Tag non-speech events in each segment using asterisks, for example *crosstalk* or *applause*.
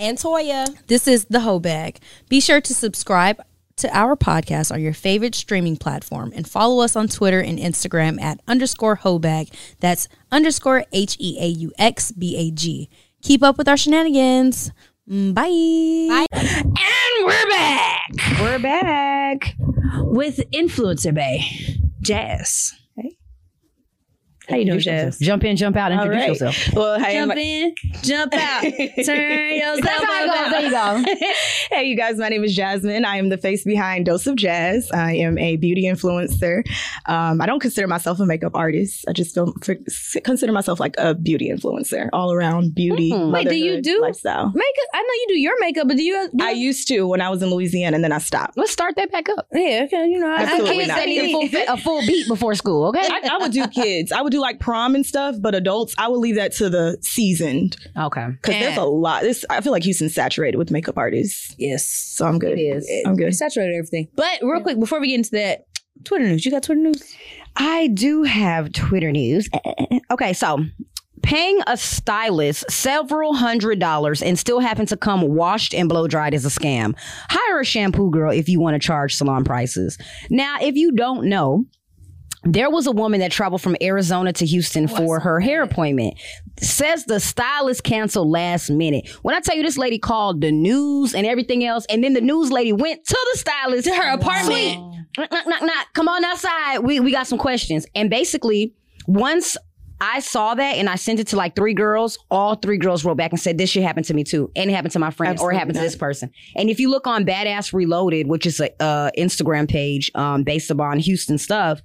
And Toya. This is the Heaux Bag. Be sure to subscribe to our podcast on your favorite streaming platform and follow us on Twitter and Instagram at underscore heauxbag. That's underscore H E A U X B A G. Keep up with our shenanigans. Mm, Bye. And we're back We're back. with Influencer Bae, Jazz. How you doing, Jazz? Jump in, jump out, All introduce right. yourself. Well, hey, Jump I'm- in, jump out, *laughs* turn yourself That's how it goes. There you go. *laughs* hey, you guys. My name is Jasmine. I am the face behind Dose of Jass. I am a beauty influencer. Um, I don't consider myself a makeup artist. I just don't f- consider myself like a beauty influencer, all around beauty. Mhm. Wait, do you do- lifestyle? Makeup. I know you do your makeup, but do you? Do I used to when I was in Louisiana, and then I stopped. Let's start that back up. yeah, okay, you know, I, I Absolutely kids not. that need a full a full beat before school, okay? I, I would do kids. I would do like prom and stuff, but adults, I would leave that to the seasoned okay. because there's a lot. This I feel like Houston's saturated with makeup artists, Yes. so I'm good. It is. I'm good. It saturated everything. But real quick, before we get into that, Twitter news. You got Twitter news? I do have Twitter news. *clears throat* Okay, so paying a stylist several hundred dollars and still having to come washed and blow dried is a scam. Hire a shampoo girl if you want to charge salon prices. Now, if you don't know, there was a woman that traveled from Arizona to Houston for her hair appointment. Says the stylist canceled last minute. When I tell you this lady called the news and everything else, and then the news lady went to the stylist To her apartment. Sweet. Knock, knock, knock, knock. Come on outside. We we got some questions. And basically, once I saw that and I sent it to like three girls, all three girls wrote back and said, This shit happened to me too. And it happened to my friend or it happened to this person. And if you look on Badass Reloaded, which is a uh, Instagram page um, based upon Houston stuff,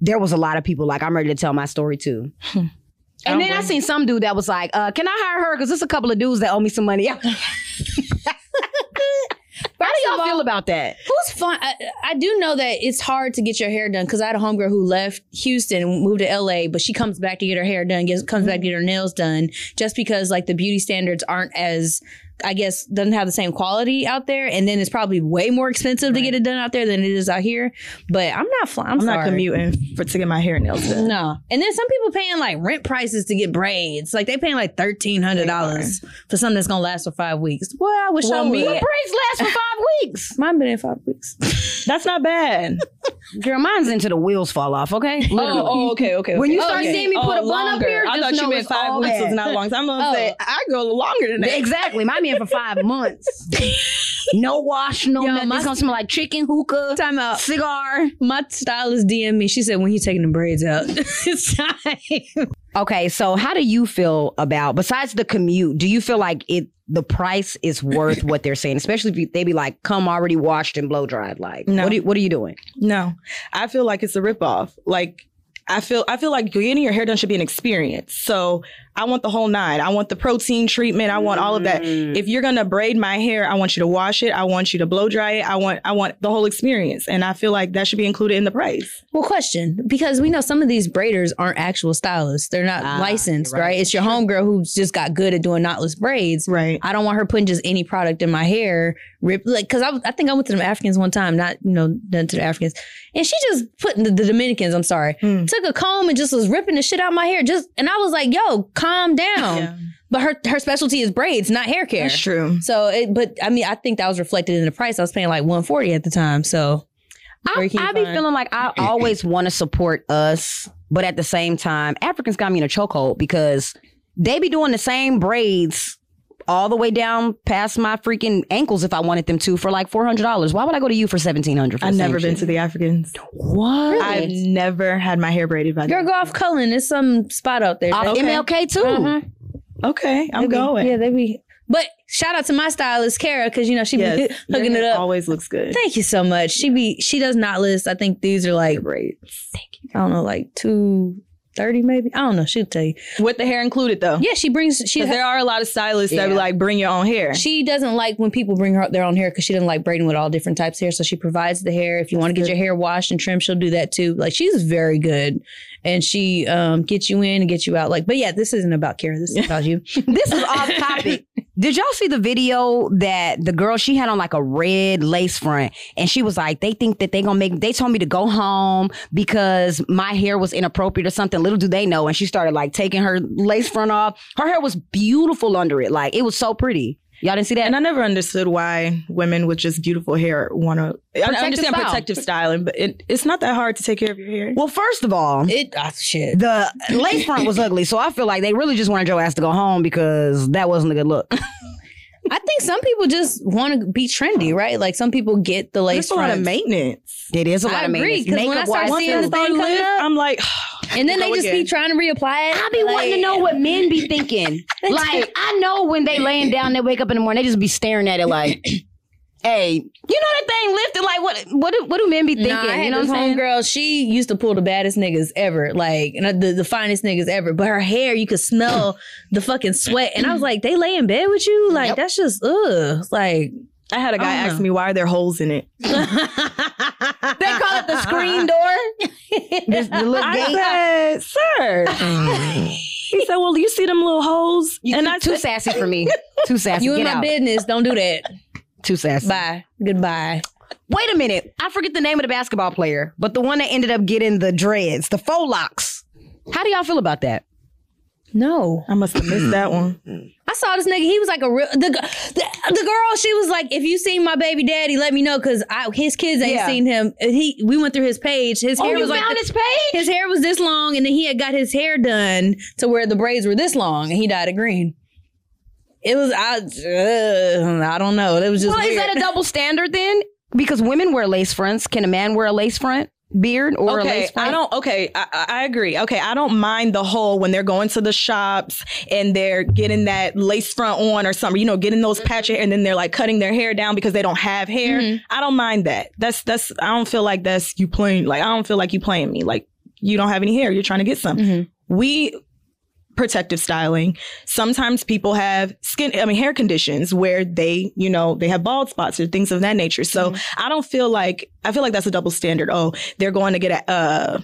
there was a lot of people like, I'm ready to tell my story too. *laughs* And then I seen some dude that was like, uh, "Can I hire her? Because there's a couple of dudes that owe me some money." *laughs* How do *laughs* y'all feel about that? Who's fun? I, I do know that it's hard to get your hair done because I had a homegirl who left Houston and moved to LA, but she comes back to get her hair done, gets, comes back to get her nails done, just because like the beauty standards aren't as, I guess, doesn't have the same quality out there, and then it's probably way more expensive to get it done out there than it is out here. But I'm not flying. I'm, I'm not commuting for to get my hair nails done. No, and then some people paying like rent prices to get braids. Like they paying like thirteen hundred dollars for something that's gonna last for five weeks. Well, I wish Well, I would. me- Braids last for five weeks. Mine been in five weeks. That's not bad. *laughs* Girl, mine's into the wheels fall off, okay? *laughs* Oh, Literally. Oh, okay, okay. When okay. you oh, start okay. seeing me put a oh, bun up longer. here, I thought you meant five bad. was not long. I'm gonna *laughs* Oh. say I go longer than that. Exactly. Mine been for five *laughs* months. no wash, no Yo, nothing. my- it's gonna smell like chicken, hookah, Time out. cigar. My stylist DM me. She said, "When you taking the braids out, it's time." Okay, so how do you feel about besides the commute? Do you feel like it the price is worth what they're saying, especially if you, they be like, "Come already washed and blow dried"? Like, No. what, are, what are you doing? No, I feel like it's a ripoff. Like I feel, I feel like getting your hair done should be an experience. So I want the whole nine. I want the protein treatment. I want all of that. Mm. If you're gonna braid my hair, I want you to wash it. I want you to blow dry it. I want, I want the whole experience. And I feel like that should be included in the price. well, question because we know some of these braiders aren't actual stylists. They're not Ah, licensed, right. right. It's your homegirl who's just got good at doing knotless braids. Right. I don't want her putting just any product in my hair. Rip like because I, I think I went to the Africans one time, not you know done to the Africans, and she just put the, the Dominicans. I'm sorry, Hmm. took a comb and just was ripping the shit out my hair. Just and I was like, yo, calm down. Yeah. But her her specialty is braids, not hair care. That's true. So, it, but I mean, I think that was reflected in the price. I was paying like 140 at the time. So, I, I be feeling like I always want to support us, but at the same time, Africans got me in a chokehold because they be doing the same braids all the way down past my freaking ankles if I wanted them to for like four hundred dollars. Why would I go to you for seventeen hundred? I've never been to the Africans. what? I've never had my hair braided by girl, them. go off Cullen. There's some spot out there. Off Okay. MLK too. Uh-huh. Okay, I'm They be- going. Yeah, they be. But shout out to my stylist, Kara, because you know she Yes, *laughs* be your hooking it up. Always looks good. Thank you so much. She be she does knotless. I think these are like Great. I don't know, like two thirty maybe. I don't know. She'll tell you. With the hair included, though. Yeah, she brings. She Because there are a lot of stylists that be like, bring your own hair. She doesn't like when people bring her their own hair because she doesn't like braiding with all different types of hair. So she provides the hair. If you want to get your hair washed and trimmed, she'll do that too. Like she's very good, and she um gets you in and gets you out. Like, but yeah, this isn't about Kara. This is *laughs* about you. This is off topic. Did y'all see the video that the girl she had on like a red lace front and she was like, they think that they gonna make they told me to go home because my hair was inappropriate or something. Little do they know. And she started like taking her lace front off. Her hair was beautiful under it. Like it was so pretty. Y'all didn't see that? And I never understood why women with just beautiful hair want to. I understand style. protective styling, but it, it's not that hard to take care of your hair. well, first of all, It ah, shit. the lace front was ugly. So I feel like they really just wanted your ass to go home because that wasn't a good look. *laughs* I think some people just want to be trendy, right? Like some people get the lace front. It's a lot of maintenance. It is a lot of agree, maintenance. 'cause when I start wise, seeing too. the thing coming up, I'm like, and then they just again. be trying to reapply it. I be wanting to know what men be thinking. *laughs* like, I know when they laying down, they wake up in the morning, they just be staring at it like, *clears throat* hey, you know that thing lifted? Like, what What do, what do men be thinking? Nah, you know what I'm saying? homegirl. She used to pull the baddest niggas ever, like and uh, the, the finest niggas ever. But her hair, you could smell *clears throat* the fucking sweat. And I was like, they lay in bed with you? Like Yep. that's just ugh. Like I had a guy I ask know. me why are there holes in it. *laughs* *laughs* They call it the screen door. This, the little I said, sir. *laughs* he said, well, you see them little holes? You and too, I too said, sassy for me. *laughs* Too sassy. you in Get my out. business. Don't do that. Too sassy. Bye. Goodbye. Wait a minute. I forget the name of the basketball player, but the one that ended up getting the dreads, the faux locks. How do y'all feel about that? No. I must have missed that one. I saw this nigga. He was like a real the, the the girl. She was like, if you seen my baby daddy, let me know because I his kids ain't Yeah. seen him. He we went through his page. His hair Oh, you was like found his page? his hair was this long, and then he had got his hair done to where the braids were this long, and he dyed it green. It was I. Uh, I don't know. It was just Well, is weird. that a double standard then? Because women wear lace fronts. Can a man wear a lace front beard or a Okay, lace front? I don't. Okay, I, I agree. Okay, I don't mind the whole when they're going to the shops and they're getting that lace front on or something. You know, getting those patches and then they're like cutting their hair down because they don't have hair. Mm-hmm. I don't mind that. That's that's. I don't feel like that's you playing. Like I don't feel like you playing me. Like you don't have any hair. You're trying to get some. Mhm. We protective styling. Sometimes people have skin, I mean, hair conditions where they, you know, they have bald spots or things of that nature. So Mm-hmm. I don't feel like, I feel like that's a double standard. Oh, they're going to get a, uh,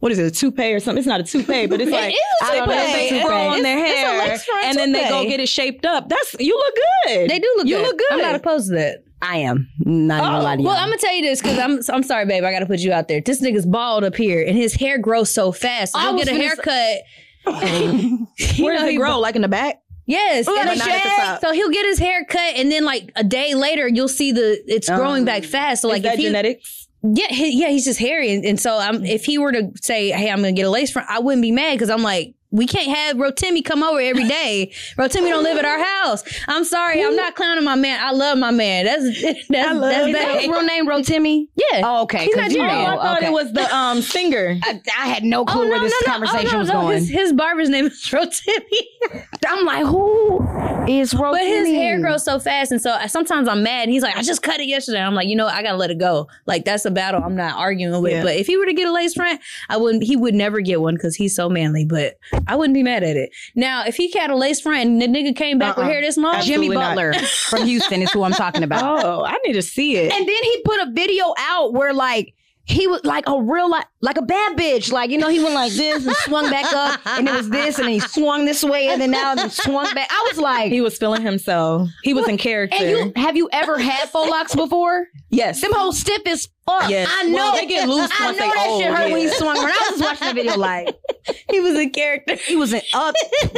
what is it, a toupee or something? It's not a toupee, but it's *laughs* like is a they put a toupee. big It's- fro on their it's- it's hair, and then they go get it shaped up. That's you look good. They do look good. You good. look good. I'm not opposed to that. I am. Not even Oh, gonna lie to you. Well, I'm gonna tell you this because I'm I'm sorry, babe. I gotta put you out there. This nigga's bald up here, and his hair grows so fast. So I he'll get a haircut. You *laughs* Where know does it he- grow? Like in the back? Yes, Ooh, and but then- at the top. so he'll get his hair cut, and then like a day later, you'll see the it's oh. growing back fast. So Is like that if he, genetics? Yeah, he, yeah, he's just hairy, and, and so I'm, if he were to say, "Hey, I'm gonna get a lace front," I wouldn't be mad because I'm like, we can't have Rotimi come over every day. *laughs* Rotimi don't live at our house. I'm sorry, I'm not clowning my man. I love my man. That's *laughs* that's I love that's that bad. his real name, Rotimi? Yeah. Oh, okay. He's 'cause you Oh, Nigerian. know, I thought okay. it was the um *laughs* singer. I, I had no clue where this conversation Oh, no, was no. going. His, his barber's name is Rotimi, I'm like, who is Rotimi? but his hair grows so fast, and so I- sometimes I'm mad. And he's like, "I just cut it yesterday." I'm like, you know, I gotta let it go. Like that's a battle I'm not arguing with. Yeah. But if he were to get a lace front, I wouldn't. He would never get one because he's so manly. But I wouldn't be mad at it. Now, if he had a lace front and the nigga came back with Uh-uh. hair this long, Jimmy Absolutely not. Butler from Houston is who I'm talking about. *laughs* Oh, I need to see it. And then he put a video out where like he was like a real like like a bad bitch. Like, you know, he went like this and swung back up and it was this and then he swung this way and then now he swung back. I was like He was feeling himself. He was in character. and you have you ever had faux locks before? yes. Them whole stiff as fuck. Yes. I know Well, they get loose I once know they that old, shit hurt when he swung around. I was watching the video like *laughs* he was a character he was in up.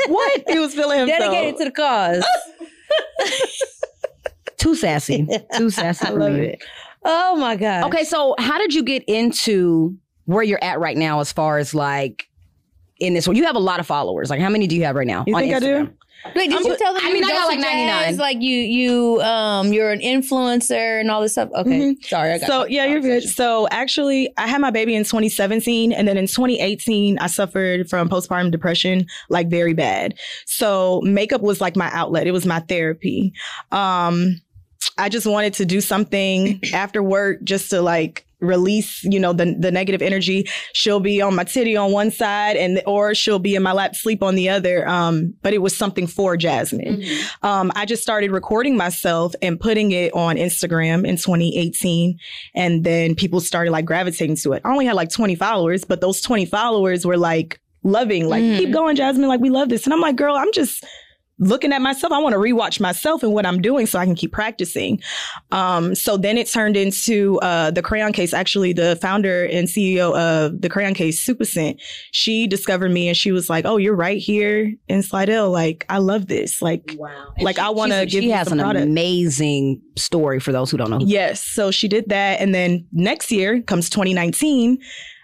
What? he was feeling himself. dedicated to the cause. *laughs* Too sassy. Too sassy I love it. Oh my god. Okay, so how did you get into where you're at right now as far as like in this one? You have a lot of followers. Like how many do you have right now? You on think I Instagram? do? Wait, did I'm- you tell them? I mean, I got like 99. Jazz? Like you, you, um, you're an influencer and all this stuff. Okay, sorry, I got So yeah, you're good. So actually, I had my baby in 2017, and then in 2018, I suffered from postpartum depression, like very bad. So makeup was like my outlet. It was my therapy. Um, I just wanted to do something *clears throat* after work just to like release, you know, the the negative energy. She'll be on my titty on one side and or she'll be in my lap sleep on the other. Um, but it was something for Jasmine. Mm-hmm. Um, I just started recording myself and putting it on Instagram in 2018. And then people started like gravitating to it. I only had like 20 followers, but those 20 followers were like loving, like, Mhm. keep going, Jasmine. Like, we love this. And I'm like, girl, I'm just looking at myself. I want to rewatch myself and what I'm doing so I can keep practicing. Um, so then it turned into uh, the Crayon Case. Actually, the founder and CEO of the Crayon Case, Supercent, she discovered me and she was like, "Oh, you're right here in Slidell. Like, I love this. Like, Wow. Like, I wanna give She you has an product. amazing story for those who don't know. Yes." So she did that, and then next year comes 2019.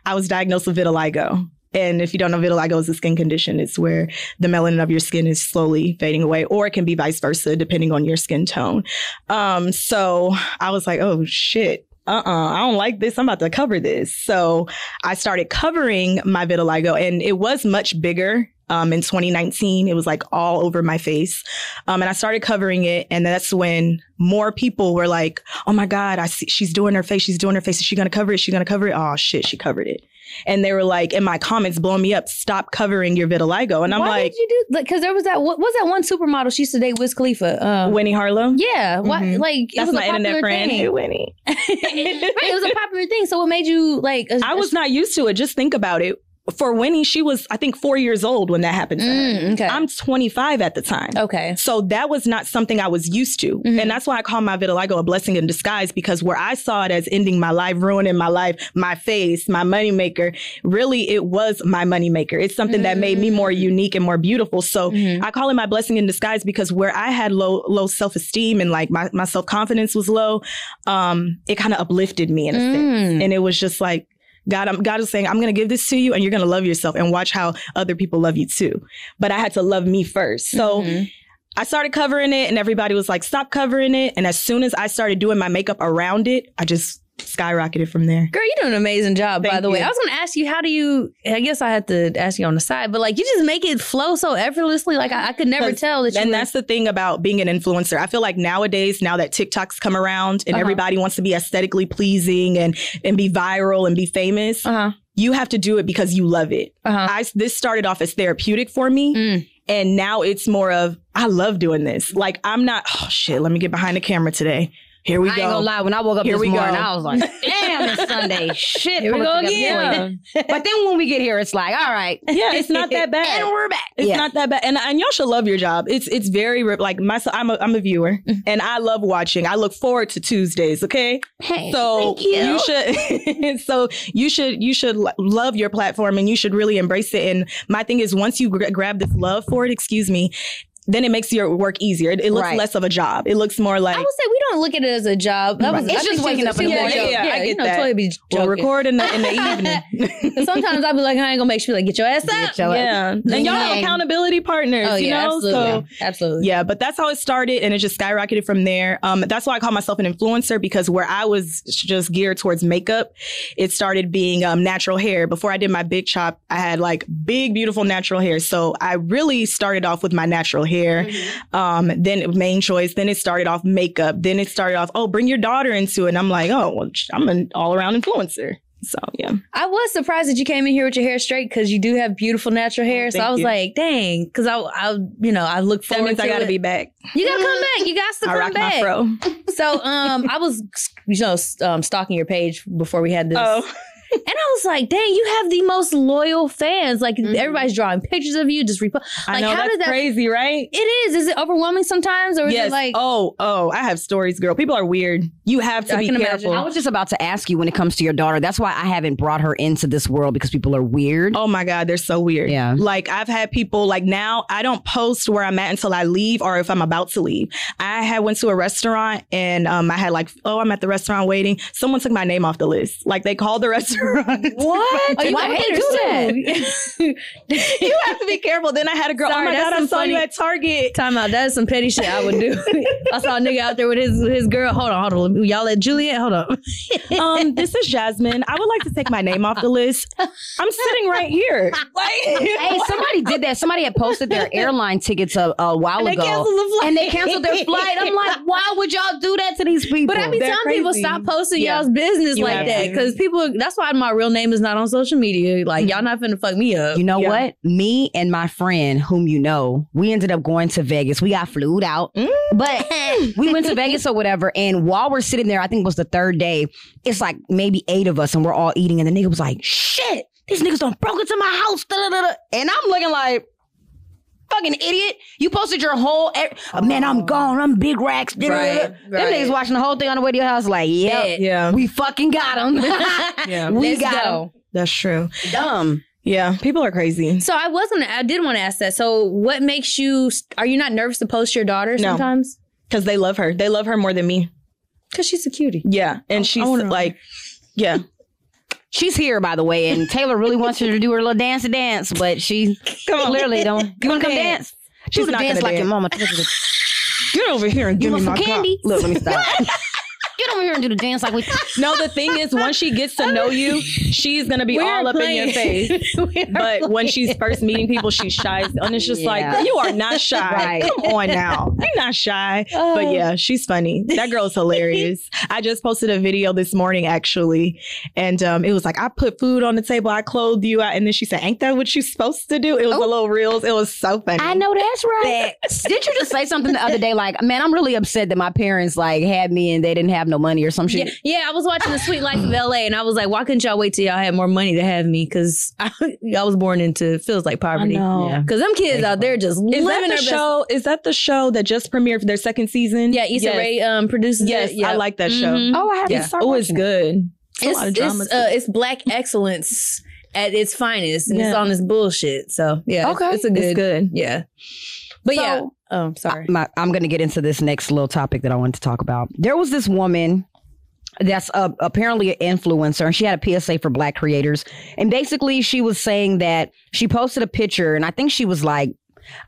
I was diagnosed with vitiligo. And if you don't know, vitiligo is a skin condition. It's where the melanin of your skin is slowly fading away, or it can be vice versa, depending on your skin tone. Um, so I was like, oh shit. Uh-uh, I don't like this. I'm about to cover this. So I started covering my vitiligo and it was much bigger. Um, in 2019, it was like all over my face. Um, and I started covering it. And that's when more people were like, Oh my God, I see she's doing her face. She's doing her face. Is she going to cover it? She's going to cover it. Oh shit. She covered it. And they were like, in my comments blowing me up, stop covering your vitiligo. And I'm Why like, did you do? Because there was that. What was that one supermodel she used to date Wiz Khalifa? Um, Winnie Harlow. yeah, why? Mhm. Like it That's was my a popular internet friend. thing. Hey, Winnie. *laughs* right, it was a popular thing. So what made you like? a- I was not used to it. Just think about it. For Winnie, she was, I think, four years old when that happened to her. Mm, okay. I'm 25 at the time. okay. So that was not something I was used to. Mhm. And that's why I call my vitiligo a blessing in disguise because where I saw it as ending my life, ruining my life, my face, my moneymaker, really it was my moneymaker. It's something that made me more Mm. unique and more beautiful. So Mhm. I call it my blessing in disguise because where I had low low self-esteem and like my, my self-confidence was low, um, it kind of uplifted me in a sense. Mm. And it was just like God, I'm, God is saying, I'm going to give this to you and you're going to love yourself and watch how other people love you too. But I had to love me first. So Mhm. I started covering it and everybody was like, stop covering it. And as soon as I started doing my makeup around it, I just skyrocketed from there. Girl, you do an amazing job, by Thank the way. I was going to ask you, how do you, I guess I had to ask you on the side, but like you just make it flow so effortlessly. Like I, I could never tell that you And were- that's the thing about being an influencer. I feel like nowadays, now that TikToks come around and Uh-huh. everybody wants to be aesthetically pleasing and, and be viral and be famous, Uh-huh. you have to do it because you love it. Uh-huh. I, this started off as therapeutic for me. Mm. And now it's more of, I love doing this. Like, I'm not, oh shit, let me get behind the camera today. Here we I go. I ain't gonna lie. When I woke up Here this we morning, go. I was like, *laughs* "Damn, it's Sunday. Shit." Here we go together. again. *laughs* But then when we get here, it's like, "All right, Yeah, it's not that *laughs* bad. and we're back." It's yeah. not that bad, and and y'all should love your job. It's it's very like myself. I'm a I'm a viewer, mm-hmm. and I love watching. I look forward to Tuesdays. Okay, Hey, so thank you. should so you should you should love your platform, and you should really embrace it. And my thing is, once you gra- grab this love for it, excuse me. Then it makes your work easier. It, it looks Right. less of a job. It looks more like I would say we don't look at it as a job. That was, It's I just waking up in the morning. joking. Yeah, I you get know, that. Toya be we'll record in the in the *laughs* evening. Sometimes I'll be like, I ain't gonna make sure like get your ass up. Get your- yeah, and y'all have accountability partners. Oh you yeah, know, absolutely, so absolutely. Yeah, but that's how it started, and it just skyrocketed from there. Um, that's why I call myself an influencer because where I was just geared towards makeup, it started being um, natural hair. Before I did my big chop, I had like big, beautiful natural hair. So I really started off with my natural hair. Um, then main choice. Then it started off makeup. Then it started off, oh, bring your daughter into it. And I'm like, oh, well, I'm an all around influencer. So yeah, I was surprised that you came in here with your hair straight because you do have beautiful natural hair. so I was you. like, dang, because I, I, you know, I look that forward means to I got to be back. You gotta come back. You got to come rock back. my fro. So, um, I was, you know, um, stalking your page before we had this, Oh, and I was like, dang, you have the most loyal fans. Like Mhm. everybody's drawing pictures of you. Just repost. I Like, know how that's did that- crazy, right? It is. Is it overwhelming sometimes, or is yes. it like? oh, oh, I have stories, girl. People are weird. You have to I be can imagine. careful. I was just about to ask you when it comes to your daughter. That's why I haven't brought her into this world because people are weird. Oh my God, they're so weird. Yeah. Like I've had people like now I don't post where I'm at until I leave or if I'm about to leave. I had went to a restaurant and um I had like, oh, I'm at the restaurant waiting. Someone took my name off the list. Like they called the *laughs* restaurant. *laughs* What? Oh, you Why would they do that? too. *laughs* you have to be careful. Then I had a girl. Sorry, oh my that's god, I some saw you funny- at Target. Time out. That's some petty shit I would do. *laughs* I saw a nigga out there with his his girl. Hold on, hold on. Y'all at Juliet? Hold on. Um, this is Jasmine. I would like to take my name off the list. I'm sitting right here. Like, Hey, somebody did that. Somebody had posted their airline tickets a, a while they ago, canceled the and they canceled their flight. I'm like, why would y'all do that to these people? But I be They're telling people stop posting Yeah. y'all's business You like that because people. That's why my real name is not on social media. Like y'all not finna fuck me up. You know Yeah. what? Me and my friend, whom you know, we ended up going to Vegas. We got flued out, Mm. but we went to Vegas or whatever. And while we're sitting there, I think it was the third day. It's like maybe eight of us, and we're all eating. And the nigga was like, "Shit, these niggas don't broke into my house." da, da, da, da." And I'm looking like. Fucking idiot! You posted your whole e- uh, man. I'm gone. I'm big racks. da." Right, Them niggas watching the whole thing on the way to your house. Like, yeah, Bet. yeah, we fucking got them. *laughs* *laughs* yeah, we Let's got go. that's true. Dumb. Yeah, people are crazy. So I wasn't. I did want to ask that. So what makes you? Are you not nervous to post your daughter No. sometimes? Because they love her. They love her more than me. Because she's a cutie. Yeah, and she's wanna- like, yeah, She's here, by the way, and Taylor really wants her to do her little dance dance, but she clearly don't. You want to come dance. dance? She She's would not dance like your mama. get over here and give me some my candy? Look, let me stop. *laughs* Get over here and do the dance like we. *laughs* No, the thing is, once she gets to know you, she's gonna be We all are up in your face. *laughs* We are But when she's first meeting people, she's shy, and it's just Yeah. like you are not shy. Right. Come on now, you're not shy. Oh. But yeah, she's funny. That girl's hilarious. *laughs* I just posted a video this morning actually, and um, it was like I put food on the table, I clothed you out, and then she said, "Ain't that what you supposed to do?" It was a little reels. It was so funny. I know that's right. Did you just say something the other day? Like, man, I'm really upset that my parents like had me and they didn't have no money or some shit. Yeah, yeah, I was watching The Sweet Life of LA and I was like, why couldn't y'all wait till y'all had more money to have me? Because I, *laughs* I was born into feels like poverty. Yeah. Because them kids out there just Is living that their the best. show? Is that the show that just premiered for their second season? Yeah, Issa yes. Rae um, produces Yes, it. Yeah. I like that show. Mhm. Oh, I haven't Yeah. started Oh, it's good. It's, a lot of drama. it's, uh, it's black excellence at its finest, and it's on this bullshit. So yeah, Okay. it's, it's a good, it's good. yeah. But So- yeah, oh sorry. my, I'm going to get into this next little topic that I wanted to talk about. There was this woman that's uh, apparently an influencer, and she had a PSA for Black creators. And basically, she was saying that she posted a picture, and I think she was like,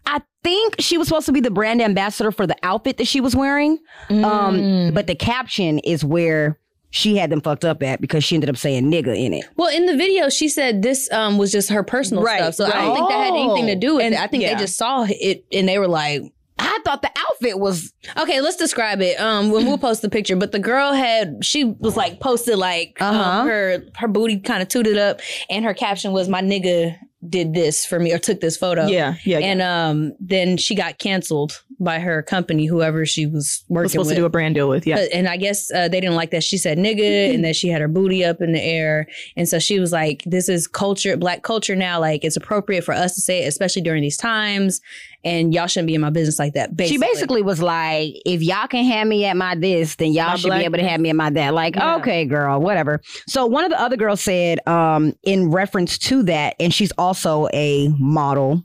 I think she was supposed to be the brand ambassador for the outfit that she was wearing. Mm. Um, but the caption is where she had them fucked up at because she ended up saying nigga in it. Well, in the video, she said this um, was just her personal Right, stuff. So I don't think that had anything to do with And- it. I think yeah. they just saw it and they were like, I thought the outfit was Okay, let's describe it. Um, when we'll post the picture, but the girl had she was like posted like um, Uh-huh. her her booty kind of tooted up, and her caption was "My nigga did this for me or took this photo." Yeah, yeah. yeah. and um, then she got canceled by her company, whoever she was working was supposed with. to do a brand deal with. Yeah. But- and I guess uh, they didn't like that she said nigga and that she had her booty up in the air. And so she was like, this is culture, black culture now. Like, it's appropriate for us to say it, especially during these times. And y'all shouldn't be in my business like that. Basically. She basically was like, if y'all can have me at my this, then y'all My should black- be able to have me at my that. Like, Yeah. okay, girl, whatever. So one of the other girls said, um, in reference to that, and she's also a model.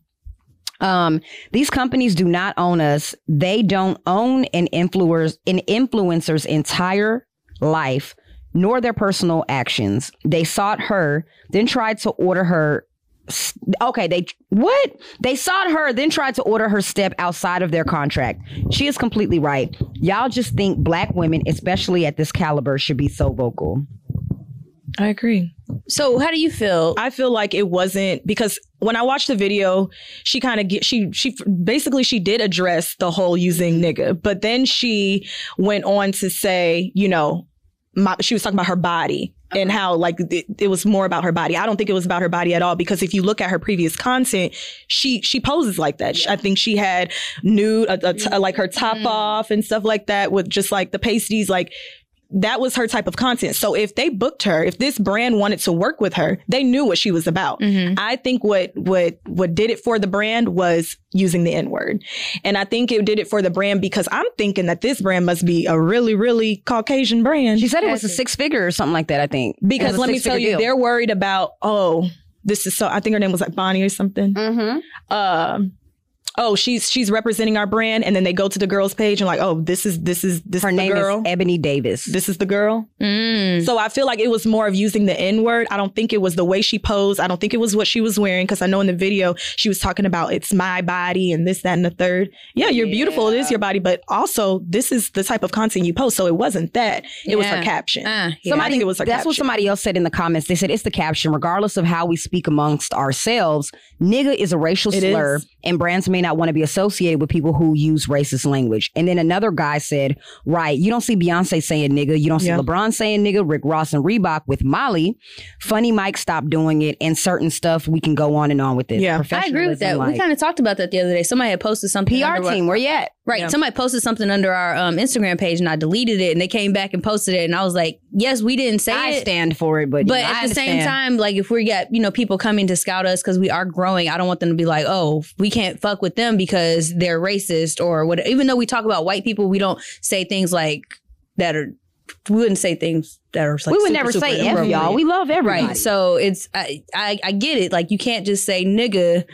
Um, these companies do not own us. They don't own an influencer's an influencer's entire life, nor their personal actions. They sought her, then tried to order her okay, they what? They sought her, then tried to order her step outside of their contract. She is completely right. Y'all just think black women, especially at this caliber, should be so vocal. I agree. So how do you feel? I feel like it wasn't because when I watched the video, she kind of get she she basically she did address the whole using nigga, but then she went on to say, you know, my, she was talking about her body and uh-huh. how like it, it was more about her body. I don't think it was about her body at all because if you look at her previous content, she she poses like that. I think she had nude, a, a t- mm-hmm. like her top mm-hmm. off and stuff like that with just like the pasties, like that was her type of content. So if they booked her, if this brand wanted to work with her, they knew what she was about. I think what what what did it for the brand was using the N word, and I think it did it for the brand because I'm thinking that this brand must be a really really Caucasian brand. She said it was a six figure or something like that, I think. because let me tell you, they're worried about oh this is so. I think her name was like Bonnie or something. mm-hmm. Um, oh, she's she's representing our brand, and then they go to the girl's page and like, oh, this is this is this Her is name girl. is Ebony Davis. this is the girl. Mm. So I feel like it was more of using the N word. I don't think it was the way she posed. I don't think it was what she was wearing because I know in the video she was talking about it's my body and this, that, and the third. Yeah, you're beautiful. It is your body, but also this is the type of content you post. So it wasn't that. It was her caption. Ah, yeah. I think it was her that's what somebody else said in the comments. They said it's the caption. Regardless of how we speak amongst ourselves, nigga is a racial It slur, is. and brands may not want to be associated with people who use racist language. And then another guy said, "Right, you don't see Beyonce saying nigga, you don't see Yeah. LeBron saying nigga, Rick Ross and Reebok with Molly. Funny Mike stopped doing it, and certain stuff we can go on and on with it. Yeah. I agree with that. Professionalism, we kind of talked about that the other day. Somebody had posted something. PR team, where you at? Right. Yeah. Somebody posted something under our um, Instagram page and I deleted it and they came back and posted it. And I was like, yes, we didn't say I it. stand for it, but But know, I at the same time, like if we get, you know, people coming to scout us because we are growing, I don't want them to be like, oh, we can't fuck with them because they're racist or what. Even though we talk about white people, we don't say things like that are, we wouldn't say things that are like we would super, never super say F y'all. We love everybody. Right. So it's I, I I get it. Like you can't just say nigga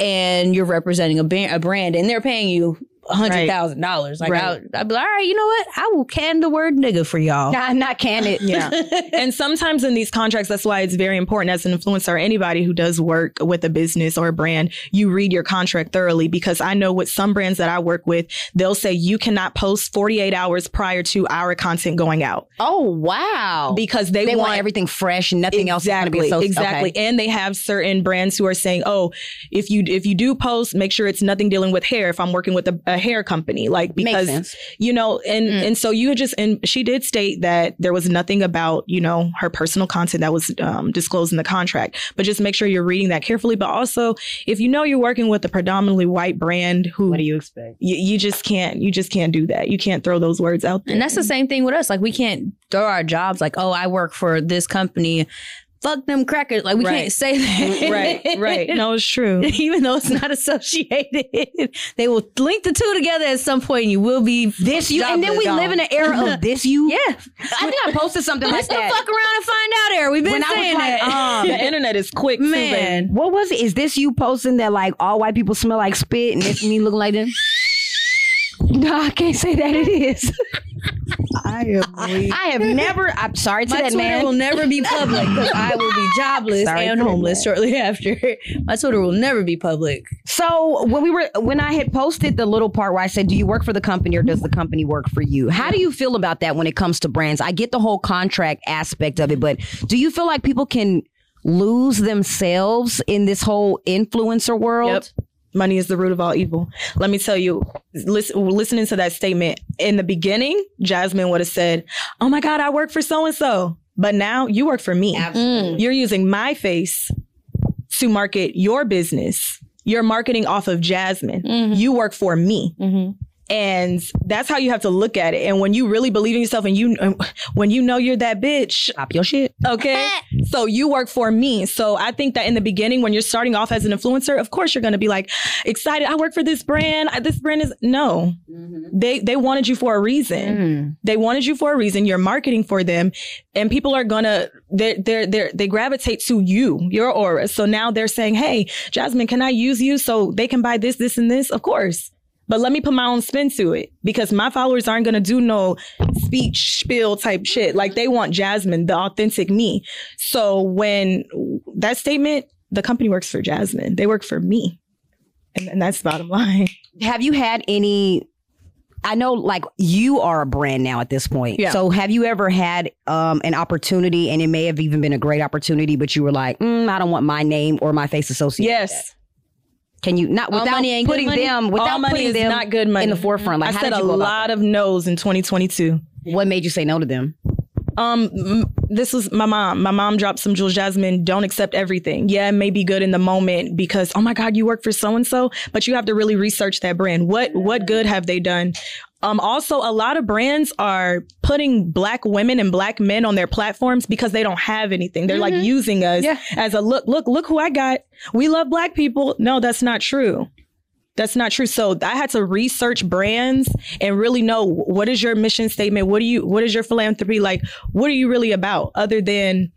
and you're representing a, ba- a brand and they're paying you hundred thousand dollars. Like Right. I, I'd be like, all right, you know what? I will can the word nigga for y'all. Nah, not can it. Yeah. *laughs* and sometimes in these contracts, that's why it's very important as an influencer or anybody who does work with a business or a brand, you read your contract thoroughly because I know with some brands that I work with, they'll say you cannot post 48 hours prior to our content going out Oh wow! because they, they want, want everything fresh and nothing else is going to be associated. exactly Okay. and they have certain brands who are saying oh if you if you do post make sure it's nothing dealing with hair if i'm working with a, a hair company like because you know and Mm. and so you just and she did state that there was nothing about you know her personal content that was um, disclosed in the contract but just make sure you're reading that carefully but also if you know you're working with a predominantly white brand who What do you expect? you, you just can't you just can't do that you can't throw those words out there And that's the same thing with us. Like we can't throw our jobs like, oh, I work for this company. Fuck them crackers. Like we Right. can't say that. right right no it's true *laughs* Even though it's not associated, *laughs* they will link the two together at some point. And you will be This you, and then we jobless. live in an era of this you. Yeah, I think I posted something like let's go that. fuck around and find out. Here, we've been When saying like, that. um, *laughs* the internet is quick too. Man, What was it? Is this you posting that like all white people smell like spit and it's me looking like them? No, I can't say that it is. I am *laughs* weak. I have never. I'm sorry to my that Twitter man. will never be public because I will be *laughs* jobless Sorry and to that homeless shortly *laughs* after. My Twitter will never be public. So when we were when I had posted the little part where I said, "Do you work for the company or does the company work for you?" How do you feel about that when it comes to brands? I get the whole contract aspect of it, but do you feel like people can lose themselves in this whole influencer world? Yep. Money is the root of all evil. Let me tell you, listen, listening to that statement in the beginning, Jasmine would have said, Oh my God, I work for so and so. But now you work for me. Absolutely. Mm. You're using my face to market your business. You're marketing off of Jasmine. Mm-hmm. You work for me. Mm-hmm. And that's how you have to look at it. And when you really believe in yourself and you, when you know you're that bitch, Stop your shit. Okay. *laughs* so you work for me. So I think that in the beginning, when you're starting off as an influencer, of course you're going to be like excited. I work for this brand. I- This brand is no, mm-hmm. they, they wanted you for a reason. Mm. They wanted you for a reason. You're marketing for them and people are going to, they're, they're, they're, they gravitate to you, your aura. So now they're saying, Hey, Jasmine, can I use you so they can buy this, this, and this? Of course. But let me put my own spin to it because my followers aren't going to do no speech spiel type shit. Like they want Jasmine, the authentic me. So when that statement, the company works for Jasmine, they work for me. And, and that's the bottom line. Have you had any? I know, like you are a brand now at this point. Yeah. So, have you ever had um, an opportunity, and it may have even been a great opportunity, but you were like, mm, I don't want my name or my face associated. with that." Yes. Can you not All without putting them without putting is them not good money. in the forefront? Like, I said a lot of no's in 2022. What made you say no to them? Um, this was my mom. My mom dropped some jewels Jasmine. Don't accept everything. Yeah, it may be good in the moment because oh my God, you work for so and so, but you have to really research that brand. What what good have they done? Um, also, a lot of brands are putting black women and black men on their platforms because they don't have anything. They're like using us Yeah. as a look, look, look who I got. We love black people. No, that's not true. That's not true. So I had to research brands and really know what is your mission statement? What do you what is your philanthropy like? What are you really about other than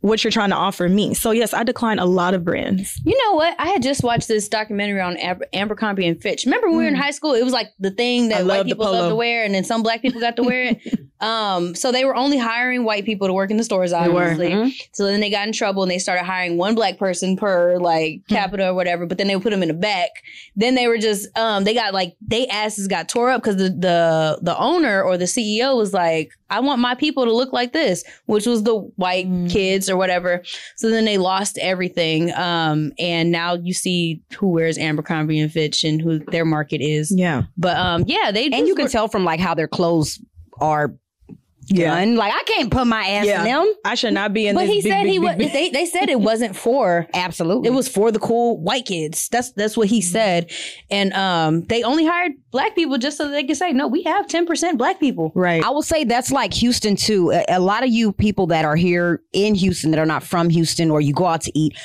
what you're trying to offer me. So yes, I decline a lot of brands. You know what? I had just watched this documentary on Ab- Abercrombie and Fitch. Remember when we were in high school? It was like the thing Mm. I that white people love to wear, and then some black people got to wear it. *laughs* um, so they were only hiring white people to work in the stores, obviously. Mhm. So then they got in trouble and they started hiring one black person per like Hmm. capita or whatever. But then they would put them in the back. Then they were just um, they got like they asses got tore up because the the the owner or the CEO was like, I want my people to look like this, which was the white Hmm. kids or whatever. So then they lost everything. Um, and now you see who wears Abercrombie and Fitch and who their market is. Yeah. But um, yeah, they And you can tell from like how their clothes are Yeah. Like I can't put my ass Yeah. in them. I should not be in But this. he big, said big, he was. They they said it wasn't for. *laughs* Absolutely. It was for the cool white kids. That's that's what he said. And um, they only hired black people just so they could say, no, we have ten percent black people. Right. I will say that's like Houston too. A, a lot of you people that are here in Houston that are not from Houston or you go out to eat,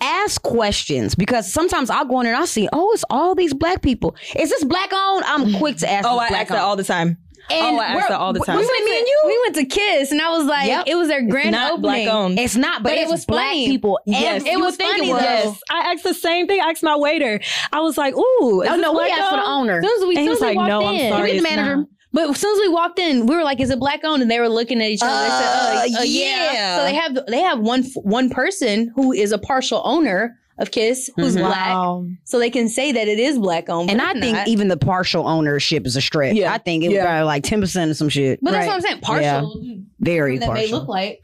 ask questions because sometimes I'll go in and I'll see, oh, it's all these black people. Is this black owned? I'm quick to ask. oh, I ask that all the time. And oh, I ask that all the time. We went, me and you. We went to Kiss, and I was like, Yep. it was their grand not opening. black owned. It's not, but, But it was black funny. people. Yes, it was would funny, it was. though. Yes, I asked the same thing. I asked my waiter. I was like, "Ooh, is Oh this no, we black asked for the owned? owner. As soon as we, And he soon was as like, walked "No, I'm in, sorry, Get the manager. not." But as soon as we walked in, we were like, "Is it black owned?" And they were looking at each other. they said, Uh, uh, uh, yeah. yeah. So they have they have one one person who is a partial owner of Kiss who's Mhm. black, Wow. so they can say that it is black owned. And I it's think not. even the partial ownership is a stretch. Yeah. I think it Yeah. got like ten percent of some shit. but that's what I'm saying. Partial. Very That may partial. look like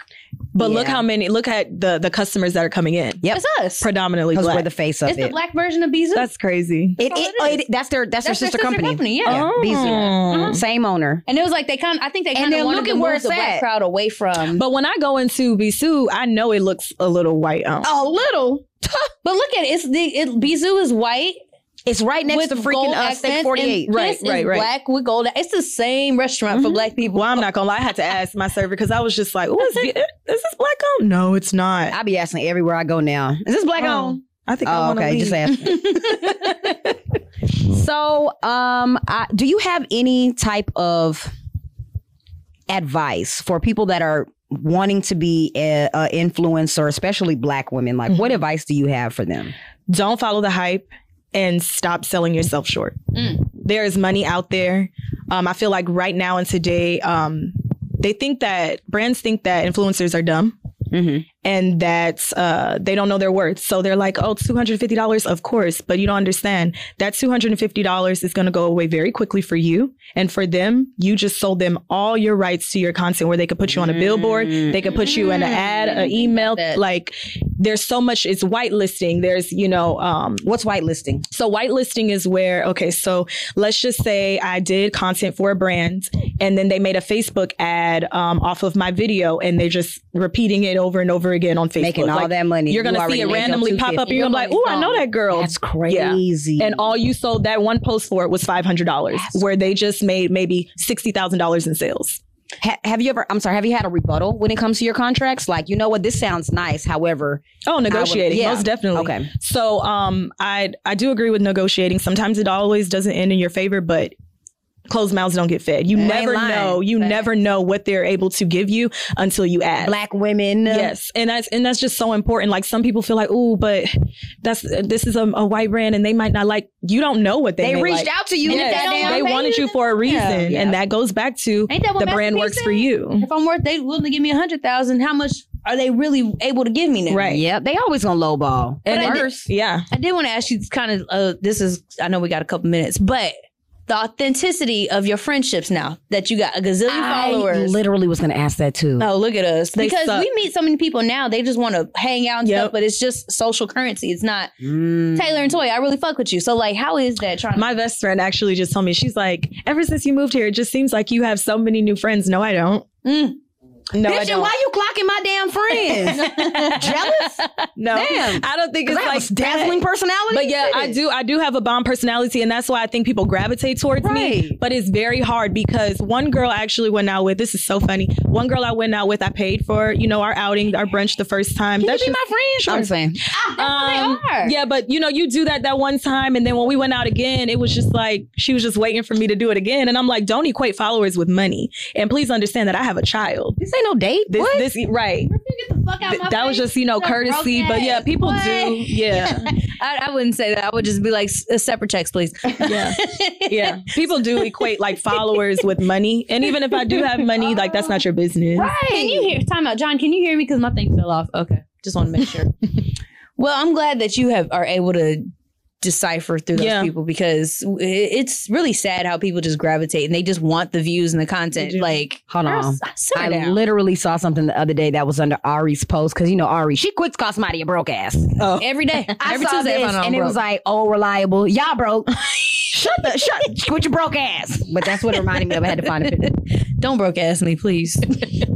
But look how many. Look at the the customers that are coming in. Yep. it's us. Predominantly Because we're the face of It's it. the black version of Bisou. That's crazy. It, That's it, oh, it it- that's their that's, That's their sister, company. Yeah. Yeah, Beezy. Oh. Mm-hmm. Same owner. And it was like they kind. I think they And kind then of wanted look to at where move it's the black at. crowd away from. But when I go into Bisou, I know it looks a little white owned. A little. *laughs* But look at it. It's the it, Bisou is white It's right next with to freaking uh, Steak 48. Right, right, right. Black with gold. It's the same restaurant for Mhm. black people. Well, I'm not gonna lie. I had to ask my server because I was just like, "Oh, is, *laughs* is this black owned? No, it's not." I be asking everywhere I go now. Is this black Oh, owned? I think I Oh, to okay. leave. Just ask. *laughs* so, um, I, do you have any type of advice for people that are wanting to be a, a influencer, especially Black women? Like, what advice do you have for them? Don't follow the hype and stop selling yourself short. Mm. There is money out there. Um, I feel like right now and today, um, they think that brands think that influencers are dumb. Mm-hmm. And that uh, they don't know their worth. So they're like, oh, it's $250, of course. But you don't understand that $250 is going to go away very quickly for you. And for them, you just sold them all your rights to your content where they could put you on a billboard, they could put you in an ad, an email. Like there's so much, it's whitelisting. There's, you know, um, What's whitelisting? so whitelisting is where, okay, so let's just say I did content for a brand and then they made a Facebook ad um, off of my video and they're just repeating it over and over again on Facebook. Making all Like, that money. You're gonna see it randomly pop up and 250. you're like, Your oh, I know that girl. That's crazy. and all you sold that one post for it was five hundred dollars, where they just made maybe sixty thousand dollars in sales. Ha- have you ever? I'm sorry. Have you had a rebuttal when it comes to your contracts? Like, you know what? This sounds nice. However, Oh, negotiating, yeah. most definitely. Okay. So, um, I I do agree with negotiating. Sometimes it always doesn't end in your favor, but closed mouths don't get fed. You Ain't never lying. know. You Facts. never know what they're able to give you until you ask. black women. Yes, and that's and that's just so important. Like some people feel like, oh, but that's this is a, a white brand, and they might not like. You don't know what they, They reached like. out to you. Yes, they don't they, wanted you, you for a reason, Yeah. and that goes back to that the brand Master P works for you. If I'm worth, they willing to give me a hundred thousand. How much are they really able to give me now? Right. Yep. They always gonna lowball. And I it- did- yeah, I did want to ask you kind of uh, this is I know we got a couple minutes, but the authenticity of your friendships now that you got a gazillion I followers. literally was gonna ask that too. Oh, look at us. They because suck. we meet so many people now, they just want to hang out and Yep. stuff, but it's just social currency. It's not Mm. Taylor and Toy. I really fuck with you. So, like, how is that trying to. my best friend actually just told me she's like, ever since you moved here, it just seems like you have so many new friends. No, I don't. Mm. No, I Bitch, don't. why you clocking my damn *laughs* Jealous? no, Damn. I don't think it's I like dazzling personality. But yeah, I do. I do have a bomb personality, and that's why I think people gravitate towards me. But it's very hard because one girl I actually went out with. This is so funny. One girl I went out with, I paid for you know our outing, our brunch the first time. Can That's you be just- my friend? Sure. I'm saying. um, they are. yeah, but you know, you do that that one time, and then when we went out again, it was just like she was just waiting for me to do it again, and I'm like, don't equate followers with money, and please understand that I have a child. This ain't no date. This, what? this, right. Get the fuck out Th- that was just, you know, courtesy. But yeah, people What? do. Yeah. *laughs* I, I wouldn't say that. I would just be like, "S- uh, separate checks, please. Yeah. *laughs* Yeah. People do equate like followers with money. And even if I do have money, like that's not your business. Can you hear? Time out, John. Can you hear me? Because my thing fell off. Okay, just want to make sure. *laughs* well, I'm glad that you have are able to decipher through those Yeah. people because it's really sad how people just gravitate and they just want the views and the content. Like, Hold on. girl, s- simmer I down. literally saw something the other day that was under Ari's post because you know Ari, she quits call somebody a broke ass. Oh. every day, *laughs* I every saw Tuesday, this, find out I'm and it was like, "Oh, reliable, y'all broke." *laughs* shut the shut with your broke ass. But that's what it reminded me of. I had to find a picture. don't broke ass me, please.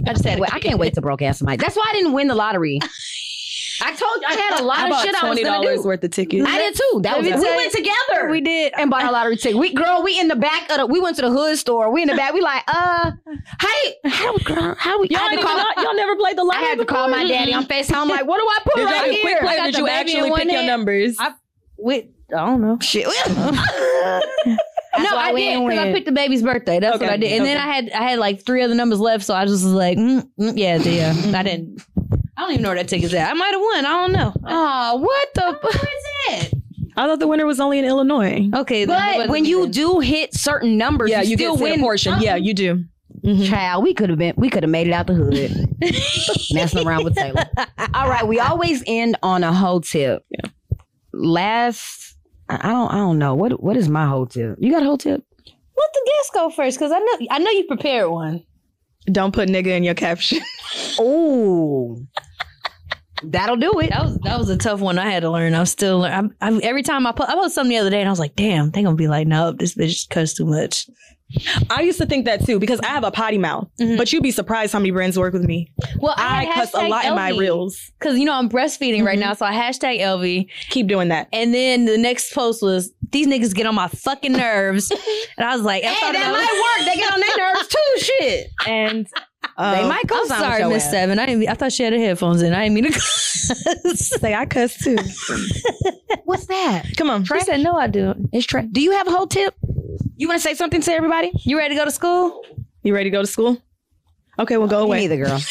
I just had to Wait, I can't wait to broke ass somebody. That's why I didn't win the lottery. *laughs* I told you I had a lot of shit I was gonna do. worth of tickets. I did too. That was we went together. We did. and bought a lottery ticket. We girl, we in the back of the. We went to the hood store. We in the back. We like, uh, hey, how girl, how we? Y'all, I had to call. know- y'all never played the lottery. I had to call my daddy on Facetime. I'm like, what do I *laughs* put Did right quick here? play did you actually pick your numbers? I- Wait, I don't know. Shit. *laughs* no, I did because I picked the baby's birthday. That's what I did, and then. I had I had like three other numbers left, so I just was like, mm, mm, yeah, yeah. I didn't. I don't even know where that ticket's at. I might have won. I don't know. Oh, what the? Where's it? I thought the winner was only in Illinois. Okay, But wasn't when you then. do hit certain numbers, Yeah, you, you still get win a portion. Yeah, you do. Mhm. Child, we could have been, we could have made it out the hood, *laughs* messing around with Taylor. All right, we always end on a heaux tip. Yeah. Last, I I don't, I don't know what, what is my heaux tip? You got a heaux tip? let the guests go first because I know I know you prepared one. Don't put nigga in your caption. Oh, that'll do it. That was that was a tough one. I had to learn. I'm still. I'm, I'm every time I put I put something the other day and I was like, damn, they gonna be like, nope, this bitch cuss too much. I used to think that too because I have a potty mouth. Mhm. But you'd be surprised how many brands work with me. Well, I, cuss a lot in my reels. because you know I'm breastfeeding right Mhm. now, so I hashtag Elvie. Keep doing that. And then the next post was these niggas get on my fucking nerves, *laughs* and I was like, I Hey, that might work. They get on their nerves too. *laughs* Shit. And they um, might go I'm sorry, Miss Seven. I didn't. I thought she had her headphones in. I didn't mean to. *laughs* cuss. say I cuss too. *laughs* What's that? Come on. she said, "No, I do." It's tra- Do you have a heaux tip? You want to say something to everybody? You ready to go to school? You ready to go to school? Okay, well go away. Neither, girl. *laughs*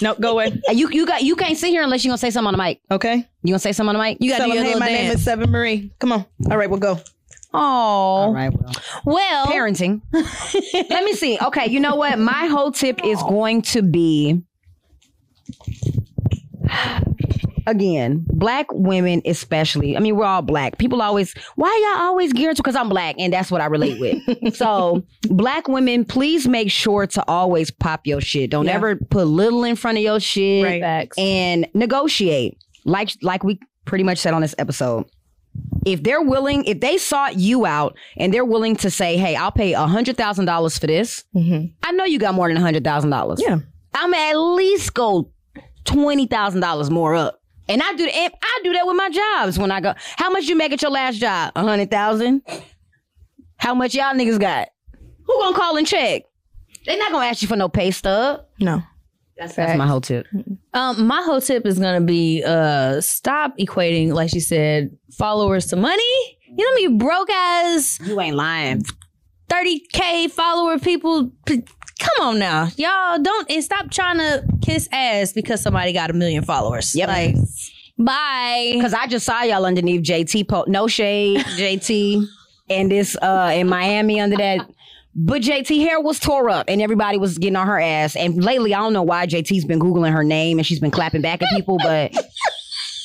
No, go away. You you got you can't sit here unless you're gonna say something on the mic. Okay. You gonna say something on the mic? You got to Tell do your them, hey, little my name is Seven Marie. Come on. All right, we'll go. Oh, All right. Well. well, Parenting. *laughs* Let me see. Okay, you know what? My heaux tip is going to be again, black women especially. I mean, we're all black. People always, why y'all always geared to? Because I'm black, and that's what I relate with. *laughs* so, black women, please make sure to always pop your shit. Don't Yeah. ever put little in front of your shit, Right. And negotiate. Like, like we pretty much said on this episode. If they're willing, if they sought you out and they're willing to say, "Hey, I'll pay a hundred thousand dollars for this," Mm-hmm. I know you got more than a hundred thousand dollars. Yeah. I'm at least go twenty thousand dollars more up. And I do that. I do that with my jobs when I go. How much you make at your last job? A hundred thousand. How much y'all niggas got? Who gonna call and check? They're not gonna ask you for no pay stub. No. That's, that's my heaux tip. Um, my heaux tip is gonna be uh stop equating, like she said, followers to money. You know me broke ass You ain't lying. 30k follower people. P- Come on now. Y'all don't and stop trying to kiss ass because somebody got a million followers. Yep. Like bye. Because I just saw y'all underneath JT po No shade, JT, and this uh in Miami under that. But JT hair was tore up and everybody was getting on her ass. And lately, I don't know why JT's been Googling her name and she's been clapping back at people, but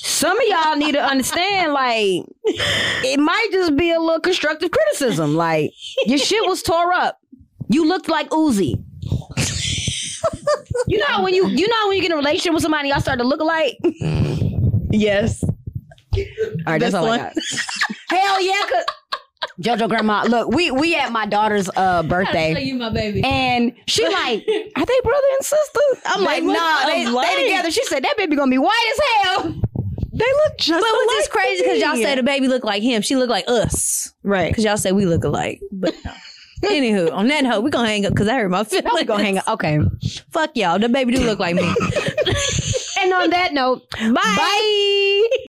some of y'all need to understand, like, it might just be a little constructive criticism. Like, your shit was tore up. You looked like Uzi. you know how when you you know when you get in a relationship with somebody, y'all start to look alike. Yes. All right, that's This all one? I got. Hell yeah, cause JoJo grandma. Look, we we at my daughter's uh birthday. you my baby. And she like, *laughs* are they brother and sister? I'm They like, nah, they, they together. She said that baby gonna be white as hell. They look just But alike just crazy because y'all say the baby look like him. She look like us. Right. Because y'all say we look alike. But no. *laughs* Anywho, on that note, we're gonna hang up because I hurt my feelings. We gonna hang up. *laughs* Okay. Fuck y'all. The baby do look like me. And on that note, bye. bye.